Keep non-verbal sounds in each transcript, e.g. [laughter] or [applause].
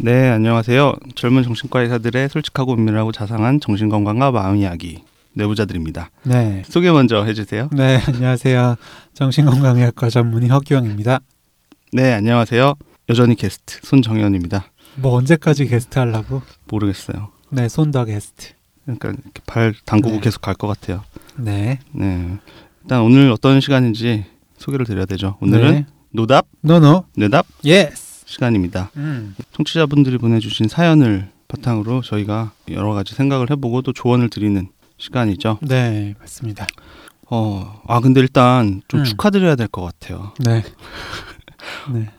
네, 안녕하세요. 젊은 정신과 의사들의 솔직하고 은밀하고 자상한 정신건강과 마음 이야기 내부자들입니다. 네. 소개 먼저 해주세요. 네, 안녕하세요. 정신건강의학과 전문의 허규영입니다. 네, 안녕하세요. 여전히 게스트 손정현입니다. 뭐 언제까지 게스트 하려고? 모르겠어요. 네, 손 the 게스트. 그러니까 발 담그고 네. 계속 갈 것 같아요. 네. 네, 일단 오늘 어떤 시간인지 소개를 드려야 되죠. 오늘은 네. 노답, no no. 뇌답 yes. 시간입니다. 음. 청취자분들이 보내주신 사연을 바탕으로 저희가 여러 가지 생각을 해보고 또 조언을 드리는 시간이죠. 네, 맞습니다. 어, 아 근데 일단 좀 음. 축하드려야 될 것 같아요. 네. [laughs] 네.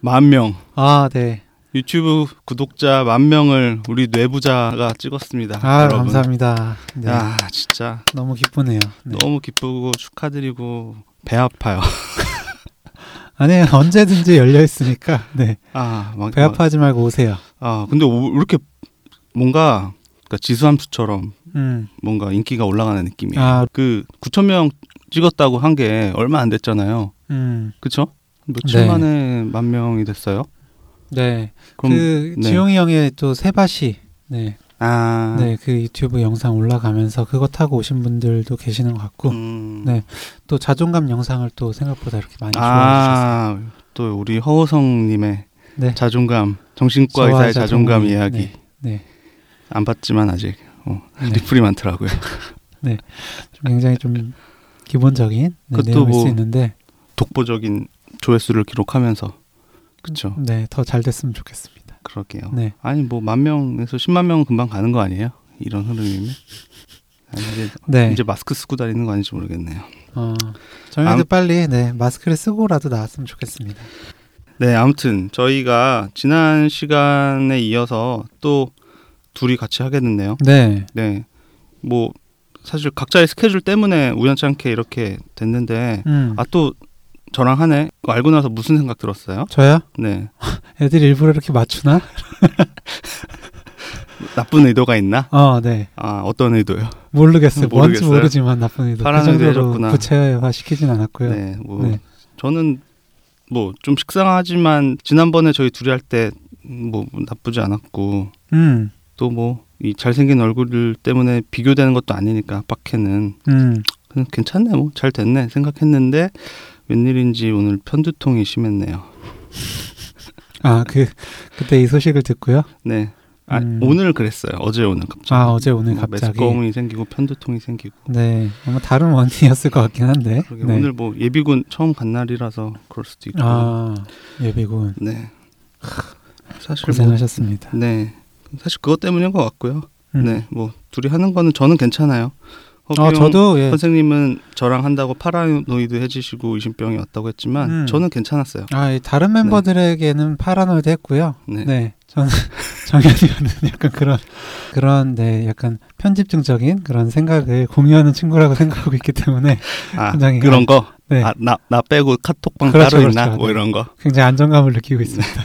만 명. 아, 네. 유튜브 구독자 만 명을 우리 뇌부자가 찍었습니다. 아, 여러분. 감사합니다. 네. 야, 진짜 너무 기쁘네요. 네. 너무 기쁘고 축하드리고 배 아파요. [laughs] 아니, [laughs] 언제든지 열려 있으니까. 네. 아, 막, 배 아파하지 말고 오세요. 아, 근데 오- 이렇게 뭔가 그러니까 지수함수처럼 음. 뭔가 인기가 올라가는 느낌이에요. 아, 그 9천 명 찍었다고 한 게 얼마 안 됐잖아요. 음. 그쵸? 며칠 네. 만에 만 명이 됐어요. 네. 그럼 그 네. 지용이 형의 또 세바시. 네. 아, 네, 그 유튜브 영상 올라가면서 그거 타고 오신 분들도 계시는 것 같고 음. 네. 또 자존감 영상을 또 생각보다 이렇게 많이 좋아해 주셔서 아, 또 우리 허우성님의 네. 자존감, 정신과 의사의 자존감 자존감이, 이야기 네. 네. 안 봤지만 아직 어, 네. 리플이 많더라고요. [laughs] 좀 굉장히 좀 기본적인 네, 그것도 내용일 뭐- 수 있는데 독보적인 조회수를 기록하면서 그쵸? 네, 더 잘 됐으면 좋겠습니다. 그러게요. 네. 아니 뭐 만 명에서 10만 명은 금방 가는 거 아니에요? 이런 흐름이면 아니, 이제, 네. 이제 마스크 쓰고 다니는 거 아닌지 모르겠네요. 어, 저희도 암- 빨리 네, 마스크를 쓰고라도 나왔으면 좋겠습니다. 네, 아무튼 저희가 지난 시간에 이어서 또 둘이 같이 하겠는데요. 네. 네, 뭐 사실 각자의 스케줄 때문에 우연찮게 이렇게 됐는데 음. 아또 저랑 하네 알고 나서 무슨 생각 들었어요? 저요? 네, [laughs] 애들이 일부러 이렇게 맞추나? [laughs] 나쁜 의도가 있나? 어, 네. 아 어떤 의도요? 모르겠어요. [laughs] 뭔지 모르겠어요? 모르지만 나쁜 의도. 그 파란 의도 정도로 해줬구나. 구체화 시키진 않았고요. 네, 뭐 네. 저는 뭐 좀 식상하지만 지난번에 저희 둘이 할 때 뭐 나쁘지 않았고 음. 또뭐 이 잘생긴 얼굴 때문에 비교되는 것도 아니니까 빡해는 음. 괜찮네 뭐 잘 됐네 생각했는데 웬일인지 오늘 편두통이 심했네요. 아, 그 그때 이 소식을 듣고요. 네. 아, 음. 오늘 그랬어요. 어제 오늘 갑자기. 아, 어제 오늘 뭐 갑자기. 메스꺼움이 생기고 편두통이 생기고. 네. 아마 다른 원인이었을 것 같긴 한데. 네. 오늘 뭐 예비군 처음 간 날이라서 그럴 수도 있고. 아, 예비군 네. 사실 고생하셨습니다. 뭐, 네. 사실 그것 때문인 것 같고요. 음. 네. 뭐 둘이 하는 거는 저는 괜찮아요. 아, 허규영 저도 예. 선생님은 저랑 한다고 paranoid 해지시고 의심병이 왔다고 했지만 음. 저는 괜찮았어요. 아, 이 다른 멤버들에게는 paranoid 했고요. 네. 네. 저는 [laughs] 정현이는 약간 그런 그런 네, 약간 편집증적인 그런 생각을 공유하는 친구라고 생각하고 있기 때문에 아 굉장히 그런 거. 네. 아, 나, 나 빼고 카톡방 그렇죠, 따로 있나? 그렇죠. 뭐 네. 이런 거. 굉장히 안정감을 느끼고 있습니다.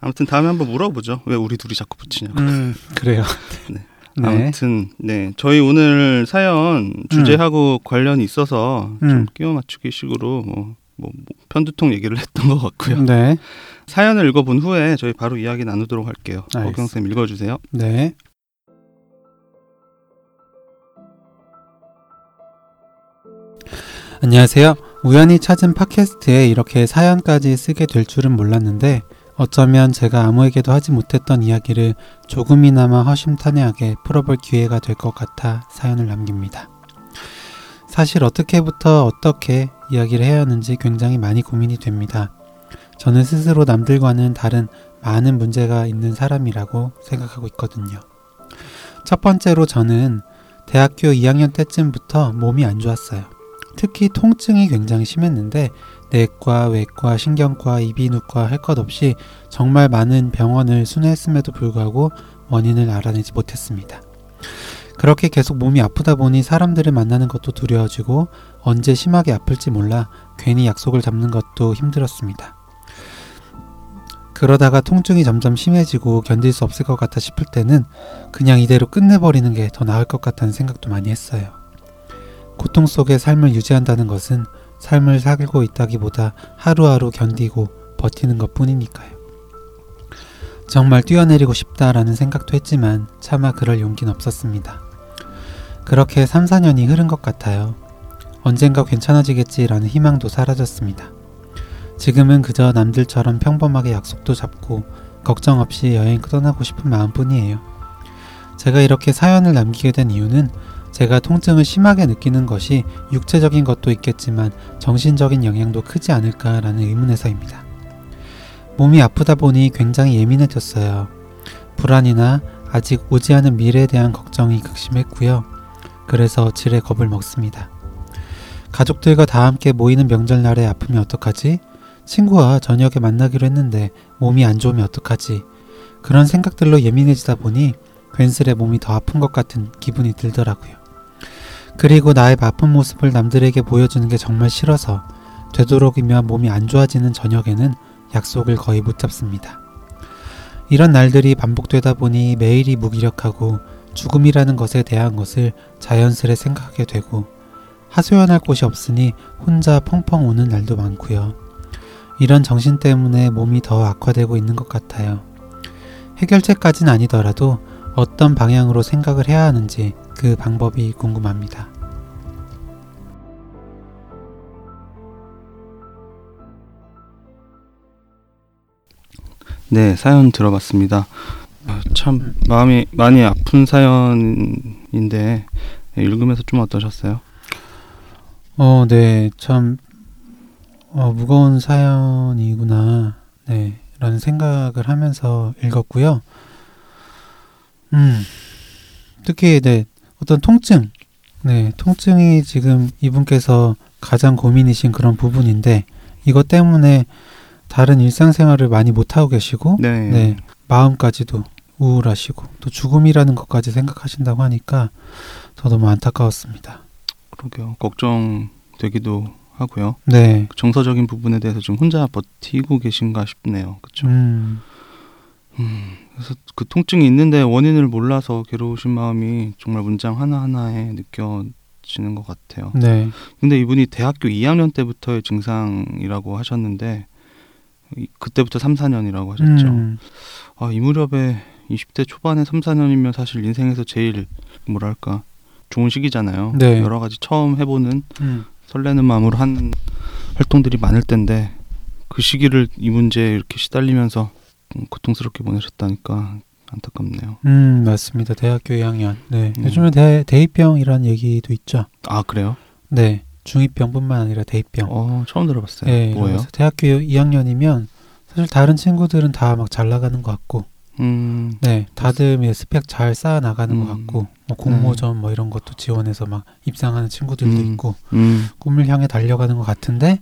아무튼 다음에 한번 물어보죠. 왜 우리 둘이 자꾸 붙이냐고. 음, 그래요. 네. 네. 아무튼 네 저희 오늘 사연 주제하고 관련이 있어서 좀 음. 끼워 맞추기 식으로 뭐, 뭐, 뭐 편두통 얘기를 했던 것 같고요. 네. 사연을 읽어본 후에 저희 바로 이야기 나누도록 할게요. 어경 쌤 읽어주세요. 네. 안녕하세요. 우연히 찾은 팟캐스트에 이렇게 사연까지 쓰게 될 줄은 몰랐는데 어쩌면 제가 아무에게도 하지 못했던 이야기를 조금이나마 허심탄회하게 풀어볼 기회가 될 것 같아 사연을 남깁니다. 사실 어떻게부터 어떻게 이야기를 해야 하는지 굉장히 많이 고민이 됩니다. 저는 스스로 남들과는 다른 많은 문제가 있는 사람이라고 생각하고 있거든요. 첫 번째로 저는 대학교 2학년 때쯤부터 몸이 안 좋았어요. 특히 통증이 굉장히 심했는데 내과, 외과, 신경과, 이비인후과 할 것 없이 정말 많은 병원을 순회했음에도 불구하고 원인을 알아내지 못했습니다. 그렇게 계속 몸이 아프다 보니 사람들을 만나는 것도 두려워지고 언제 심하게 아플지 몰라 괜히 약속을 잡는 것도 힘들었습니다. 그러다가 통증이 점점 심해지고 견딜 수 없을 것 같아 싶을 때는 그냥 이대로 끝내버리는 게 더 나을 것 같다는 생각도 많이 했어요. 고통 속에 삶을 유지한다는 것은 삶을 살고 있다기보다 하루하루 견디고 버티는 것 뿐이니까요. 정말 뛰어내리고 싶다라는 생각도 했지만 차마 그럴 용기는 없었습니다. 그렇게 3, 4년이 흐른 것 같아요. 언젠가 괜찮아지겠지라는 희망도 사라졌습니다. 지금은 그저 남들처럼 평범하게 약속도 잡고 걱정 없이 여행 떠나고 싶은 마음뿐이에요. 제가 이렇게 사연을 남기게 된 이유는 제가 통증을 심하게 느끼는 것이 육체적인 것도 있겠지만 정신적인 영향도 크지 않을까라는 의문에서입니다. 몸이 아프다 보니 굉장히 예민해졌어요. 불안이나 아직 오지 않은 미래에 대한 걱정이 극심했고요. 그래서 질에 겁을 먹습니다. 가족들과 다 함께 모이는 명절날에 아프면 어떡하지? 친구와 저녁에 만나기로 했는데 몸이 안 좋으면 어떡하지? 그런 생각들로 예민해지다 보니 괜스레 몸이 더 아픈 것 같은 기분이 들더라고요. 그리고 나의 아픈 모습을 남들에게 보여주는 게 정말 싫어서 되도록이면 몸이 안 좋아지는 저녁에는 약속을 거의 못 잡습니다. 이런 날들이 반복되다 보니 매일이 무기력하고 죽음이라는 것에 대한 것을 자연스레 생각하게 되고 하소연할 곳이 없으니 혼자 펑펑 우는 날도 많고요. 이런 정신 때문에 몸이 더 악화되고 있는 것 같아요. 해결책까지는 아니더라도 어떤 방향으로 생각을 해야 하는지 그 방법이 궁금합니다. 네, 사연 들어봤습니다. 아, 참 마음이 많이 아픈 사연인데 네, 읽으면서 좀 어떠셨어요? 어, 네, 참 어, 무거운 사연이구나, 네, 라는 생각을 하면서 읽었고요. 음, 특히 네, 어떤 통증, 네, 통증이 지금 이분께서 가장 고민이신 그런 부분인데 이것 때문에 다른 일상생활을 많이 못하고 계시고 네. 네, 마음까지도 우울하시고 또 죽음이라는 것까지 생각하신다고 하니까 저 너무 안타까웠습니다. 그러게요. 걱정되기도 하고요. 네. 정서적인 부분에 대해서 좀 혼자 버티고 계신가 싶네요. 그렇죠. 음, 그래서 그 통증이 있는데 원인을 몰라서 괴로우신 마음이 정말 문장 하나 하나에 느껴지는 것 같아요. 네. 근데 이분이 대학교 2학년 때부터의 증상이라고 하셨는데 이- 그때부터 3, 4년이라고 하셨죠. 음, 아, 이 무렵에 20대 초반에 3, 4년이면 사실 인생에서 제일 뭐랄까 좋은 시기잖아요. 네. 여러 가지 처음 해보는 음, 설레는 마음으로 한 활동들이 많을 텐데 그 시기를 이 문제에 이렇게 시달리면서 음, 고통스럽게 보내셨다니까 안타깝네요. 음, 맞습니다. 대학교 2학년. 네. 음. 요즘에 대, 대입병이라는 얘기도 있죠. 아 그래요? 네. 중이병뿐만 아니라 대입병. 어 처음 들어봤어요. 네. 뭐예요? 대학교 2학년이면 사실 다른 친구들은 다 막 잘 나가는 것 같고, 음, 네. 다들 뭐 스펙 잘 쌓아 나가는 것 음. 같고, 뭐 공모전 뭐 이런 것도 지원해서 막 입상하는 친구들도 음. 있고, 음, 꿈을 향해 달려가는 것 같은데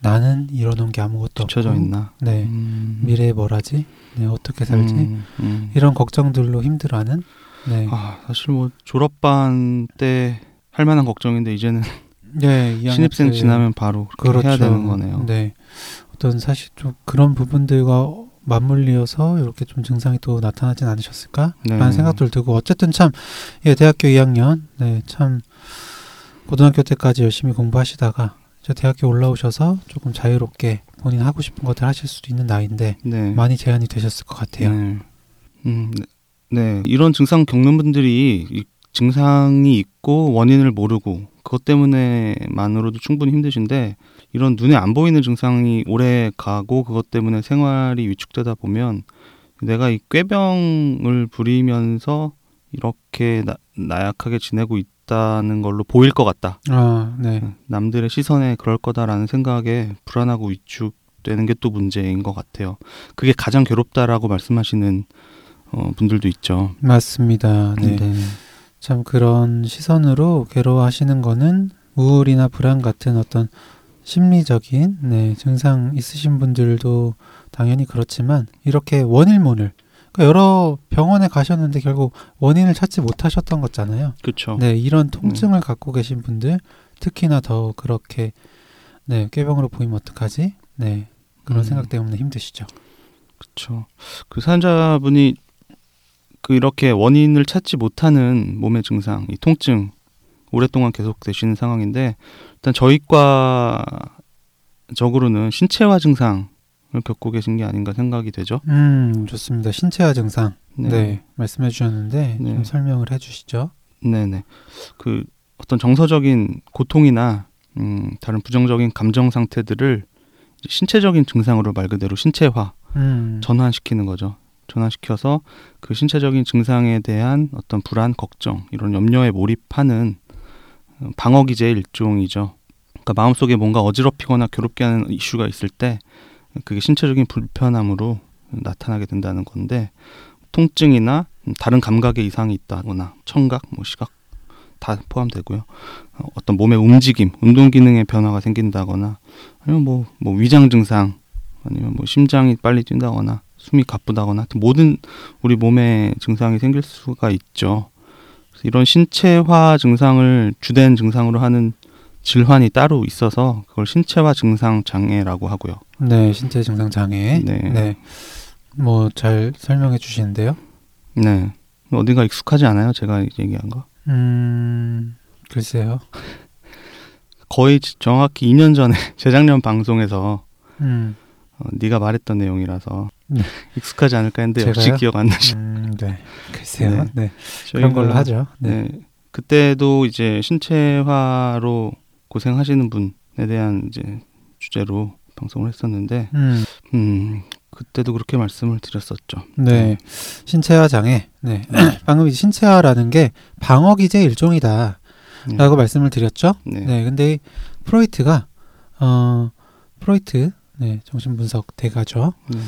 나는 이뤄놓은 게 아무것도 없고, 있나? 네. 음, 미래에 뭘 하지? 네. 어떻게 살지? 음, 음. 이런 걱정들로 힘들어하는. 네. 아 사실 뭐 졸업반 때 할 만한 걱정인데 이제는 네. 2학년 신입생 때 지나면 바로 그렇죠. 해야 되는 거네요. 네. 어떤 사실 좀 그런 부분들과 맞물리어서 이렇게 좀 증상이 또 나타나진 않으셨을까? 네. 라는 생각들 들고 어쨌든 참 예, 대학교 2학년 네, 참 고등학교 때까지 열심히 공부하시다가 저 대학교 올라오셔서 조금 자유롭게 본인 하고 싶은 것들 하실 수도 있는 나이인데 네. 많이 제한이 되셨을 것 같아요. 네. 음, 네. 네. 이런 증상 겪는 분들이 이 증상이 있고 원인을 모르고 그것 때문에만으로도 충분히 힘드신데 이런 눈에 안 보이는 증상이 오래 가고 그것 때문에 생활이 위축되다 보면 내가 이 꾀병을 부리면서 이렇게 나, 나약하게 지내고 있다는 걸로 보일 것 같다. 아, 네. 남들의 시선에 그럴 거다라는 생각에 불안하고 위축되는 게 또 문제인 것 같아요. 그게 가장 괴롭다라고 말씀하시는 어, 분들도 있죠. 맞습니다. 네. 참 그런 시선으로 괴로워하시는 거는 우울이나 불안 같은 어떤 심리적인 네, 증상 있으신 분들도 당연히 그렇지만 이렇게 원일문을 그러니까 여러 병원에 가셨는데 결국 원인을 찾지 못하셨던 거잖아요. 그렇죠. 네, 이런 통증을 갖고 계신 분들 특히나 더 그렇게 네, 꾀병으로 보이면 어떡하지? 네. 그런 음. 생각 때문에 힘드시죠. 그렇죠. 그 사연자분이 그 이렇게 원인을 찾지 못하는 몸의 증상, 이 통증 오랫동안 계속되시는 상황인데 일단 저희과 적으로는 신체화 증상을 겪고 계신 게 아닌가 생각이 되죠. 음, 좋습니다. 신체화 증상. 네, 네. 말씀해 주셨는데 네. 좀 설명을 해 주시죠. 네 네. 그 어떤 정서적인 고통이나 음, 다른 부정적인 감정 상태들을 신체적인 증상으로 말 그대로 신체화, 음. 전환시키는 거죠. 전환시켜서 그 신체적인 증상에 대한 어떤 불안, 걱정 이런 염려에 몰입하는 어, 방어 기제의 일종이죠. 그러니까 마음속에 뭔가 어지럽히거나 괴롭게 하는 이슈가 있을 때 그게 신체적인 불편함으로 나타나게 된다는 건데 통증이나 다른 감각의 이상이 있다거나 청각, 뭐 시각 다 포함되고요. 어, 어떤 몸의 움직임, 운동 기능의 변화가 생긴다거나 아니면 뭐, 뭐 위장 증상 아니면 뭐 심장이 빨리 뛴다거나 숨이 가쁘다거나 하여튼 모든 우리 몸에 증상이 생길 수가 있죠. 이런 신체화 증상을 주된 증상으로 하는 질환이 따로 있어서 그걸 신체화 증상 장애라고 하고요. 네, 신체 증상 장애. 네. 네. 뭐 잘 설명해 주시는데요. 네. 어딘가 익숙하지 않아요? 제가 얘기한 거. 음, 글쎄요. 거의 지- 정확히 2년 전에 [laughs] 재작년 방송에서 음, 어, 네가 말했던 내용이라서 네. 익숙하지 않을까 했는데 역시 제가요? 기억 안 나시. 음, 네. 글쎄요. 네. 네. 그런 걸로 하죠. 네. 네. 그때도 이제 신체화로 고생하시는 분에 대한 이제 주제로 방송을 했었는데, 음, 음, 그때도 그렇게 말씀을 드렸었죠. 네. 신체화 장애. 네. [clears throat] 방금 이제 신체화라는 게 방어 기제 일종이다. 네. 라고 말씀을 드렸죠. 네. 네. 근데 이 프로이트가 어 프로이트 네, 정신분석 대가죠. 네.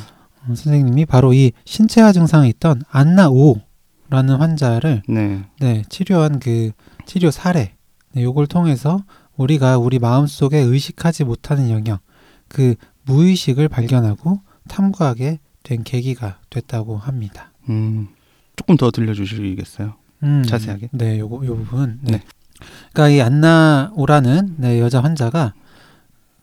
어, 선생님이 바로 이 신체화 증상이 있던 안나 오라는 환자를 네. 네, 치료한 그 치료 사례 네, 요걸 통해서 우리가 우리 마음속에 의식하지 못하는 영역 그 무의식을 발견하고 탐구하게 된 계기가 됐다고 합니다. 음, 조금 더 들려주시겠어요? 음, 자세하게? 네, 요거 요 부분. 네. 네. 그러니까 이 안나 오라는 네, 여자 환자가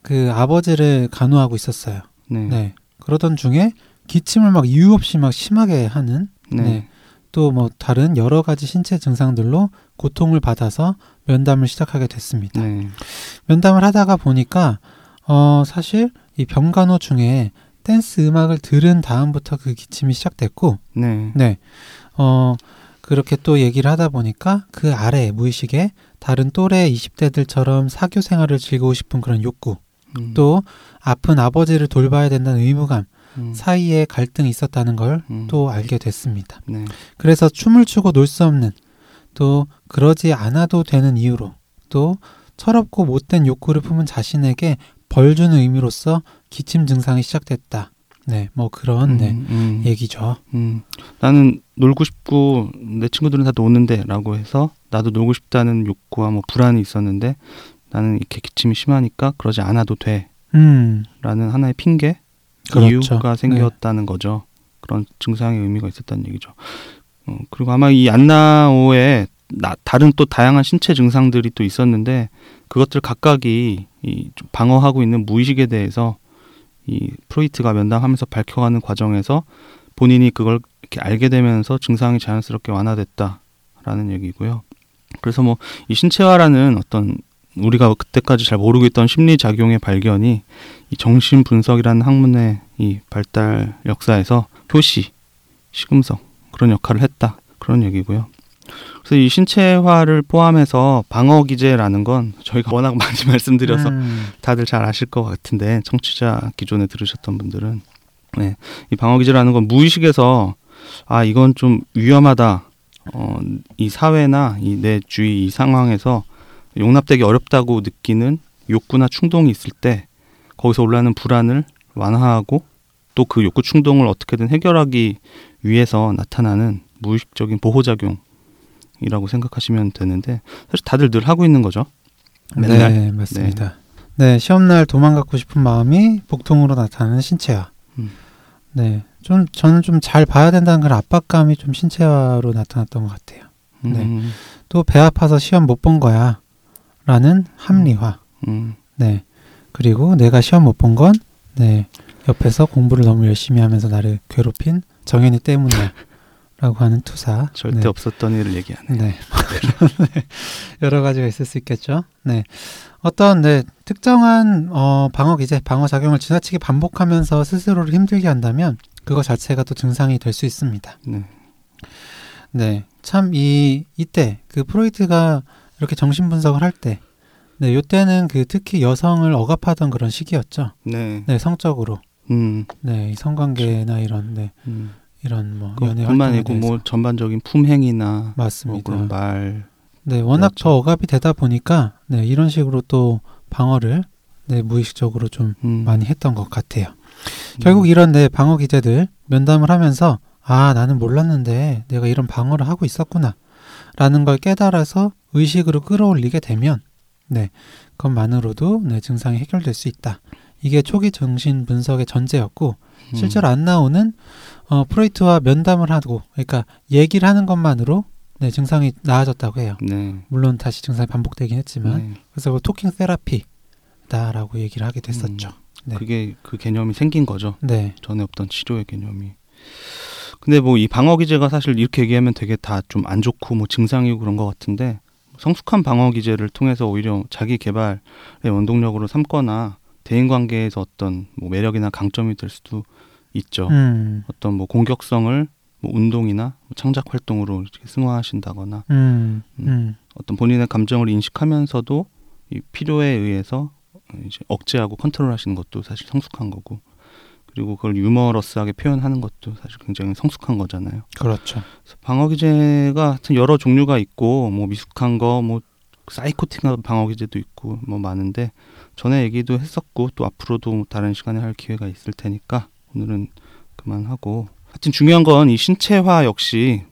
그 아버지를 간호하고 있었어요. 네. 네. 그러던 중에 기침을 막 이유 없이 막 심하게 하는 네. 네. 또 뭐 다른 여러 가지 신체 증상들로 고통을 받아서 면담을 시작하게 됐습니다. 네. 면담을 하다가 보니까 어 사실 이 병간호 중에 댄스 음악을 들은 다음부터 그 기침이 시작됐고 네. 네. 어 그렇게 또 얘기를 하다 보니까 그 아래 무의식에 다른 또래 20대들처럼 사교 생활을 즐기고 싶은 그런 욕구 음, 또 아픈 아버지를 돌봐야 된다는 의무감 음, 사이에 갈등이 있었다는 걸 음, 또 알게 됐습니다. 네. 그래서 춤을 추고 놀 수 없는 또 그러지 않아도 되는 이유로 또 철없고 못된 욕구를 품은 자신에게 벌 주는 의미로서 기침 증상이 시작됐다. 네, 뭐 그런 네, 음, 음, 얘기죠. 음. 나는 놀고 싶고 내 친구들은 다 노는데라고 해서 나도 놀고 싶다는 욕구와 뭐 불안이 있었는데 나는 이렇게 기침이 심하니까 그러지 않아도 돼라는 음, 하나의 핑계 그렇죠. 이유가 생겼다는 거죠. 그런 증상의 의미가 있었다는 얘기죠. 어, 그리고 아마 이 안나오에 나, 다른 또 다양한 신체 증상들이 또 있었는데 그것들 각각이 이좀 방어하고 있는 무의식에 대해서 이 프로이트가 면담하면서 밝혀가는 과정에서 본인이 그걸 이렇게 알게 되면서 증상이 자연스럽게 완화됐다라는 얘기고요. 그래서 뭐 이 신체화라는 어떤 우리가 그때까지 잘 모르고 있던 심리 작용의 발견이 이 정신 분석이라는 학문의 이 발달 역사에서 효시, 시금석 그런 역할을 했다 그런 얘기고요. 그래서 이 신체화를 포함해서 방어 기제라는 건 저희가 [laughs] 워낙 많이 말씀드려서 음, 다들 잘 아실 것 같은데 청취자 기존에 들으셨던 분들은 네, 이 방어 기제라는 건 무의식에서 아 이건 좀 위험하다. 어, 이 사회나 이 내 주위 이 상황에서 용납되기 어렵다고 느끼는 욕구나 충동이 있을 때 거기서 올라오는 불안을 완화하고 또 그 욕구 충동을 어떻게든 해결하기 위해서 나타나는 무의식적인 보호작용이라고 생각하시면 되는데 사실 다들 늘 하고 있는 거죠. 맨날. 네, 맞습니다. 네. 시험날 도망가고 싶은 마음이 복통으로 나타나는 신체화. 음. 네, 좀 저는 좀 잘 봐야 된다는 그런 압박감이 좀 신체화로 나타났던 것 같아요. 네. 음, 또배 아파서 시험 못 본 거야. 라는 합리화. 음, 네. 그리고 내가 시험 못 본 건, 네. 옆에서 공부를 너무 열심히 하면서 나를 괴롭힌 정현이 때문이야. 하는 투사. 절대 네. 없었던 일을 얘기하네. 네. 네. [laughs] 여러 가지가 있을 수 있겠죠. 네. 어떤 네, 특정한 어, 방어 기제, 방어 작용을 지나치게 반복하면서 스스로를 힘들게 한다면 그거 자체가 또 증상이 될 수 있습니다. 네. 네. 참 이 이때 그 프로이트가 이렇게 정신 분석을 할 때 네, 요때는 그 특히 여성을 억압하던 그런 시기였죠. 네. 네, 성적으로. 음. 네, 이 성관계나 이런 네, 음. 이런 뭐 연애 그뿐만 활동에 아니고 뭐 전반적인 품행이나 뭐 맞습니다. 그런 말. 네, 워낙 그렇죠. 더 억압이 되다 보니까 네, 이런 식으로 또 방어를 네, 무의식적으로 좀 음. 많이 했던 것 같아요. 결국 이런 네, 방어 기제들 면담을 하면서 아, 나는 몰랐는데 내가 이런 방어를 하고 있었구나. 라는 걸 깨달아서 의식으로 끌어올리게 되면 네, 그것만으로도 네, 증상이 해결될 수 있다. 이게 초기 정신 분석의 전제였고 음. 실제로 안 나오는 어, 프로이트와 면담을 하고 그러니까 얘기를 하는 것만으로 네, 증상이 나아졌다고 해요. 네. 물론 다시 증상이 반복되긴 했지만 네. 그래서 그 토킹 세라피다라고 얘기를 하게 됐었죠. 네. 그게 그 개념이 생긴 거죠. 네, 전에 없던 치료의 개념이. 근데 뭐 이 방어 기제가 사실 이렇게 얘기하면 되게 다 좀 안 좋고 뭐 증상이고 그런 것 같은데 성숙한 방어 기제를 통해서 오히려 자기 개발의 원동력으로 삼거나 대인 관계에서 어떤 뭐 매력이나 강점이 될 수도 있죠. 음, 어떤 뭐 공격성을 뭐 운동이나 뭐 창작 활동으로 이렇게 승화하신다거나 음, 음, 어떤 본인의 감정을 인식하면서도 이 필요에 의해서 이제 억제하고 컨트롤하시는 것도 사실 성숙한 거고 그리고 그걸 유머러스하게 표현하는 것도 사실 굉장히 성숙한 거잖아요. 그렇죠. 방어 기제가 하여튼 여러 종류가 있고 뭐 미숙한 거 뭐 사이코틱한 방어 기제도 있고 뭐 많은데 전에 얘기도 했었고 또 앞으로도 다른 시간에 할 기회가 있을 테니까 오늘은 그만하고 하여튼 중요한 건 이 신체화 역시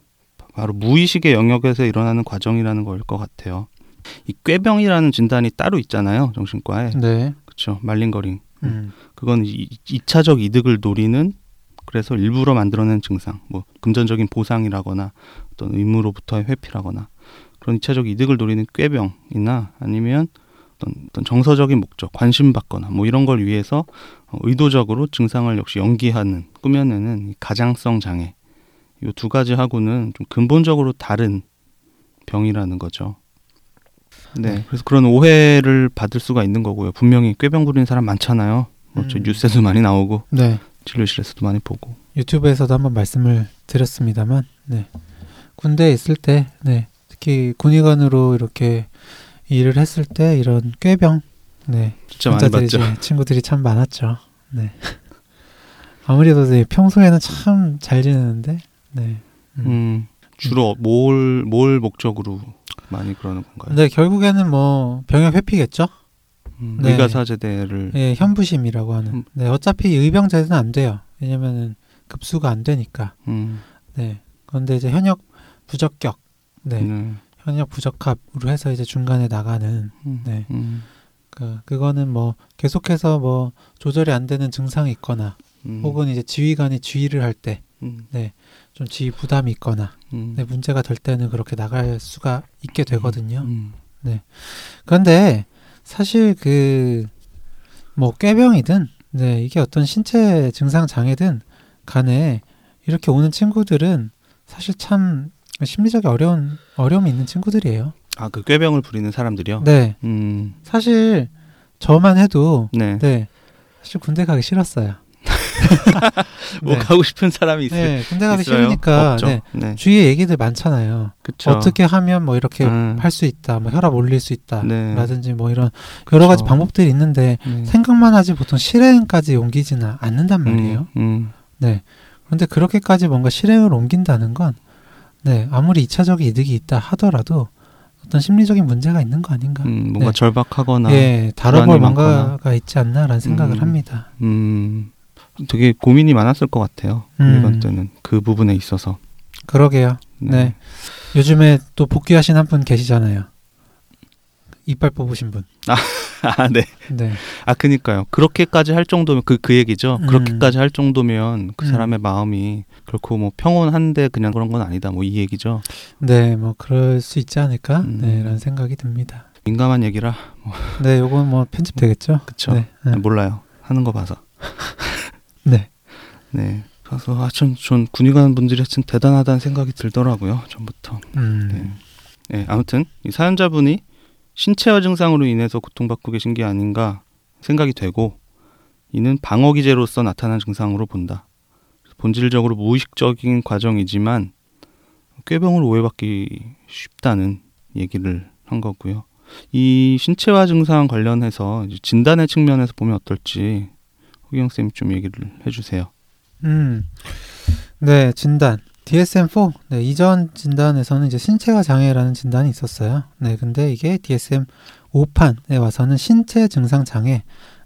바로 무의식의 영역에서 일어나는 과정이라는 거일 것 같아요. 이 꾀병이라는 진단이 따로 있잖아요 정신과에 네, 그렇죠 말링거링 음, 그건 이, 이차적 이득을 노리는 그래서 일부러 만들어낸 증상, 뭐 금전적인 보상이라거나 어떤 의무로부터의 회피라거나 그런 이차적 이득을 노리는 꾀병이나 아니면 어떤, 어떤 정서적인 목적, 관심 받거나 뭐 이런 걸 위해서 어, 의도적으로 증상을 역시 연기하는 꾸며내는 이 가장성 장애. 이 두 가지하고는 좀 근본적으로 다른 병이라는 거죠. 네, 네. 그래서 그런 오해를 받을 수가 있는 거고요. 분명히 꾀병 부리는 사람 많잖아요. 뭐저 음. 뉴스에도 많이 나오고 네. 진료실에서도 많이 보고. 유튜브에서도 한번 말씀을 드렸습니다만, 네. 군대에 있을 때, 네. 특히 군의관으로 이렇게 일을 했을 때 이런 꾀병, 네. 진짜 많이 봤죠. 친구들이 참 많았죠. 네. [laughs] 아무래도 네, 평소에는 참 잘 지내는데, 네. 음. 음, 주로 뭘, 뭘 목적으로 많이 그러는 건가요? 근데 결국에는 뭐 병역 회피겠죠. 음, 네. 의가사 제대를 예, 현부심이라고 하는. 음. 네, 어차피 의병제는 안 돼요. 왜냐면은 급수가 안 되니까. 음, 네. 그런데 이제 현역 부적격, 네, 네. 현역 부적합으로 해서 이제 중간에 나가는 음, 네. 음, 그 그거는 뭐 계속해서 뭐 조절이 안 되는 증상이 있거나 음, 혹은 이제 지휘관이 지휘를 할 때 좀 음, 지휘 부담이 있거나 음, 네, 문제가 될 때는 그렇게 나갈 수가 있게 되거든요. 음, 그런데 사실 그 뭐 꾀병이든 네, 이게 어떤 신체 증상 장애든 간에 이렇게 오는 친구들은 사실 참 심리적인 어려운 어려움이 있는 친구들이에요. 아, 그 꾀병을 부리는 사람들이요? 네, 음, 사실 저만 해도 네. 네 사실 군대 가기 싫었어요. [laughs] 뭐 네. 가고 싶은 사람이 있어요? 네, 군대 가기 있어요? 싫으니까. 네, 네. 주위에 얘기들 많잖아요. 그쵸. 어떻게 하면 뭐 이렇게 음, 할수 있다, 뭐 혈압 올릴 수 있다, 네. 라든지 뭐 이런 여러 가지. 방법들이 있는데 음, 생각만 하지 보통 실행까지 옮기지는 않는단 말이에요. 음, 음, 네. 그런데 그렇게까지 뭔가 실행을 옮긴다는 건, 네, 아무리 이차적인 이득이 있다 하더라도 어떤 심리적인 문제가 있는 거 아닌가. 음, 뭔가 네. 절박하거나 예, 다뤄볼. 뭔가가 있지 않나라는 생각을 음. 합니다. 음, 되게 고민이 많았을 것 같아요. 음. 이번 때는 그 부분에 있어서. 그러게요. 네. 요즘에 또 복귀하신 한 분 계시잖아요. 이빨 뽑으신 분. [laughs] 아, 네. 네. 아, 그니까요. 그렇게까지 할 정도면 그, 그 얘기죠. 음. 그렇게까지 할 정도면 그 음. 사람의 마음이 결코 뭐 평온한데 그냥 그런 건 아니다. 뭐 이 얘기죠. 네, 뭐 그럴 수 있지 않을까? 음. 네, 라는 생각이 듭니다. 민감한 얘기라. 네, 요건 뭐 편집되겠죠? 그쵸. 네. 네. 몰라요. 하는 거 봐서. [laughs] 네. 네. 그래서 하여튼 전 군의 가는 분들이 하여튼 대단하다는 생각이 들더라고요. 전부터. 음. 네. 네, 아무튼 이 사연자분이 신체화 증상으로 인해서 고통받고 계신 게 아닌가 생각이 되고 이는 방어 기제로서 나타난 증상으로 본다. 본질적으로 무의식적인 과정이지만 꾀병으로 오해받기 쉽다는 얘기를 한 거고요. 이 신체화 증상 관련해서 진단의 측면에서 보면 어떨지 허경 쌤이 좀 얘기를 해주세요. 음. 네, 진단. DSM-4. 네, 이전 진단에서는 이제 신체화 장애라는 진단이 있었어요. 네, 근데 이게 DSM-5판에 와서는 신체 증상 장애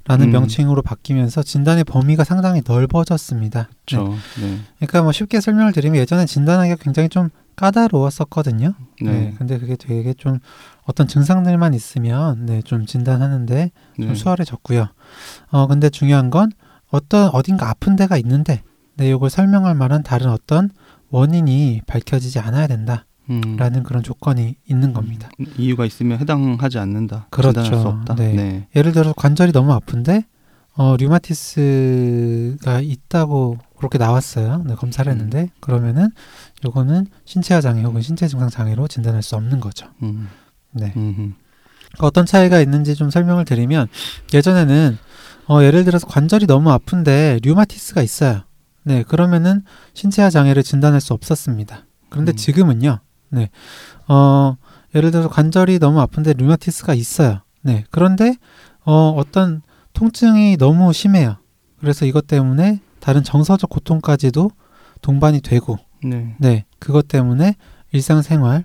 라는 음. 명칭으로 바뀌면서 진단의 범위가 상당히 넓어졌습니다. 네. 그렇죠. 네. 그러니까 뭐 쉽게 설명을 드리면 예전에 진단하기가 굉장히 좀 까다로웠었거든요. 네. 네. 근데 그게 되게 좀 어떤 증상들만 있으면 네, 좀 진단하는데 좀 네. 수월해졌고요. 어, 근데 중요한 건 어떤 어딘가 아픈 데가 있는데 네, 이걸 설명할 만한 다른 어떤 원인이 밝혀지지 않아야 된다 라는 음. 그런 조건이 있는 겁니다. 음, 이유가 있으면 해당하지 않는다. 그렇죠. 진단할 수 없다. 네. 네. 예를 들어서 관절이 너무 아픈데 어, 류마티스가 있다고 그렇게 나왔어요. 네, 검사를 음. 했는데 그러면은 요거는 신체화 장애 혹은 신체 증상 장애로 진단할 수 없는 거죠. 음. 네. 음. 어떤 차이가 있는지 좀 설명을 드리면 예전에는 어, 예를 들어서 관절이 너무 아픈데 류마티스가 있어요. 네, 그러면은 신체화 장애를 진단할 수 없었습니다. 그런데 음. 지금은요. 네. 어, 예를 들어서 관절이 너무 아픈데 류마티스가 있어요. 네. 그런데 어, 어떤 통증이 너무 심해요. 그래서 이것 때문에 다른 정서적 고통까지도 동반이 되고 네. 네, 그것 때문에 일상생활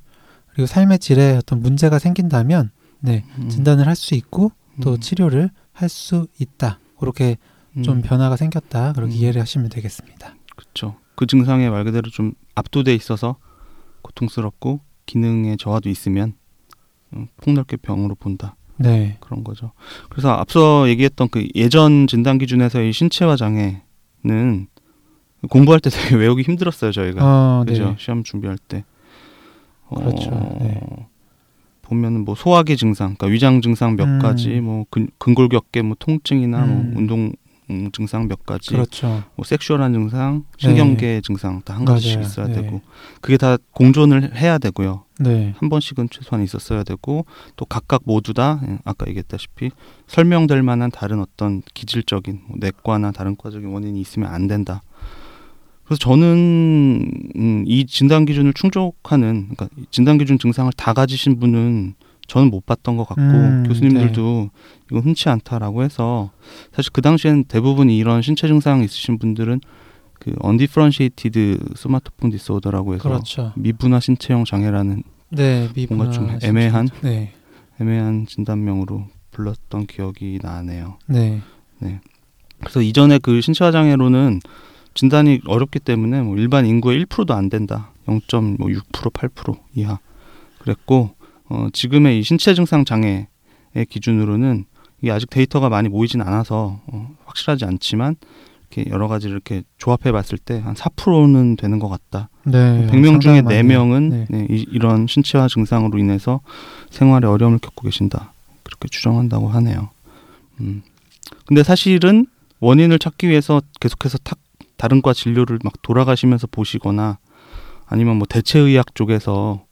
그리고 삶의 질에 어떤 문제가 생긴다면 네, 음. 진단을 할 수 있고 또 음. 치료를 할 수 있다. 그렇게 좀 음. 변화가 생겼다. 그렇게 음. 이해를 하시면 되겠습니다. 그렇죠. 그 증상에 말 그대로 좀 압도돼 있어서 고통스럽고 기능의 저하도 있으면 음, 폭넓게 병으로 본다 네. 그런 거죠. 그래서 앞서 얘기했던 그 예전 진단 기준에서의 신체화 장애는 공부할 때 되게 [laughs] 외우기 힘들었어요 저희가. 어, 그죠? 네. 시험 준비할 때. 그렇죠. 네. 보면은 뭐 소화기 증상, 그러니까 위장 증상 몇 음. 가지, 뭐 근, 근골격계 뭐 통증이나 음. 뭐 운동 음, 증상 몇 가지, 그렇죠. 뭐 섹슈얼한 증상, 신경계 증상 다 한 가지씩. 있어야 네. 되고 그게 다 공존을 해야 되고요. 네. 한 번씩은 최소한 있었어야 되고 또 각각 모두 다 예, 아까 얘기했다시피 설명될 만한 다른 어떤 기질적인 뭐 내과나 다른 과적인 원인이 있으면 안 된다. 그래서 저는 음, 이 진단 기준을 충족하는 그러니까 진단 기준 증상을 다 가지신 분은 저는 못 봤던 것 같고 음, 교수님들도 이건 흔치 않다라고 해서 사실 그 당시엔 대부분 이런 신체 증상 있으신 분들은 그 undifferentiated 소마토폰 디소더라고 해서 그렇죠. 미분화 신체형 장애라는 네, 뭔가 좀 애매한? 네. 애매한 진단명으로 불렀던 기억이 나네요. 네. 그래서 이전에 그 신체화 장애로는 진단이 어렵기 때문에 뭐 일반 인구의 1%도 안 된다. 0.6% 8% 이하. 그랬고 어, 지금의 이 신체 증상 장애의 기준으로는 이게 아직 데이터가 많이 모이진 않아서 어, 확실하지 않지만 이렇게 여러 가지를 이렇게 조합해 봤을 때 한 4%는 되는 것 같다. 네. 100명 중에 상당히 많네요. 4명은 네. 네, 이, 이런 신체화 증상으로 인해서 생활에 어려움을 겪고 계신다. 그렇게 추정한다고 하네요. 음. 근데 사실은 원인을 찾기 위해서 계속해서 탁 다른 과 진료를 막 돌아가시면서 보시거나 아니면 뭐 대체의학 쪽에서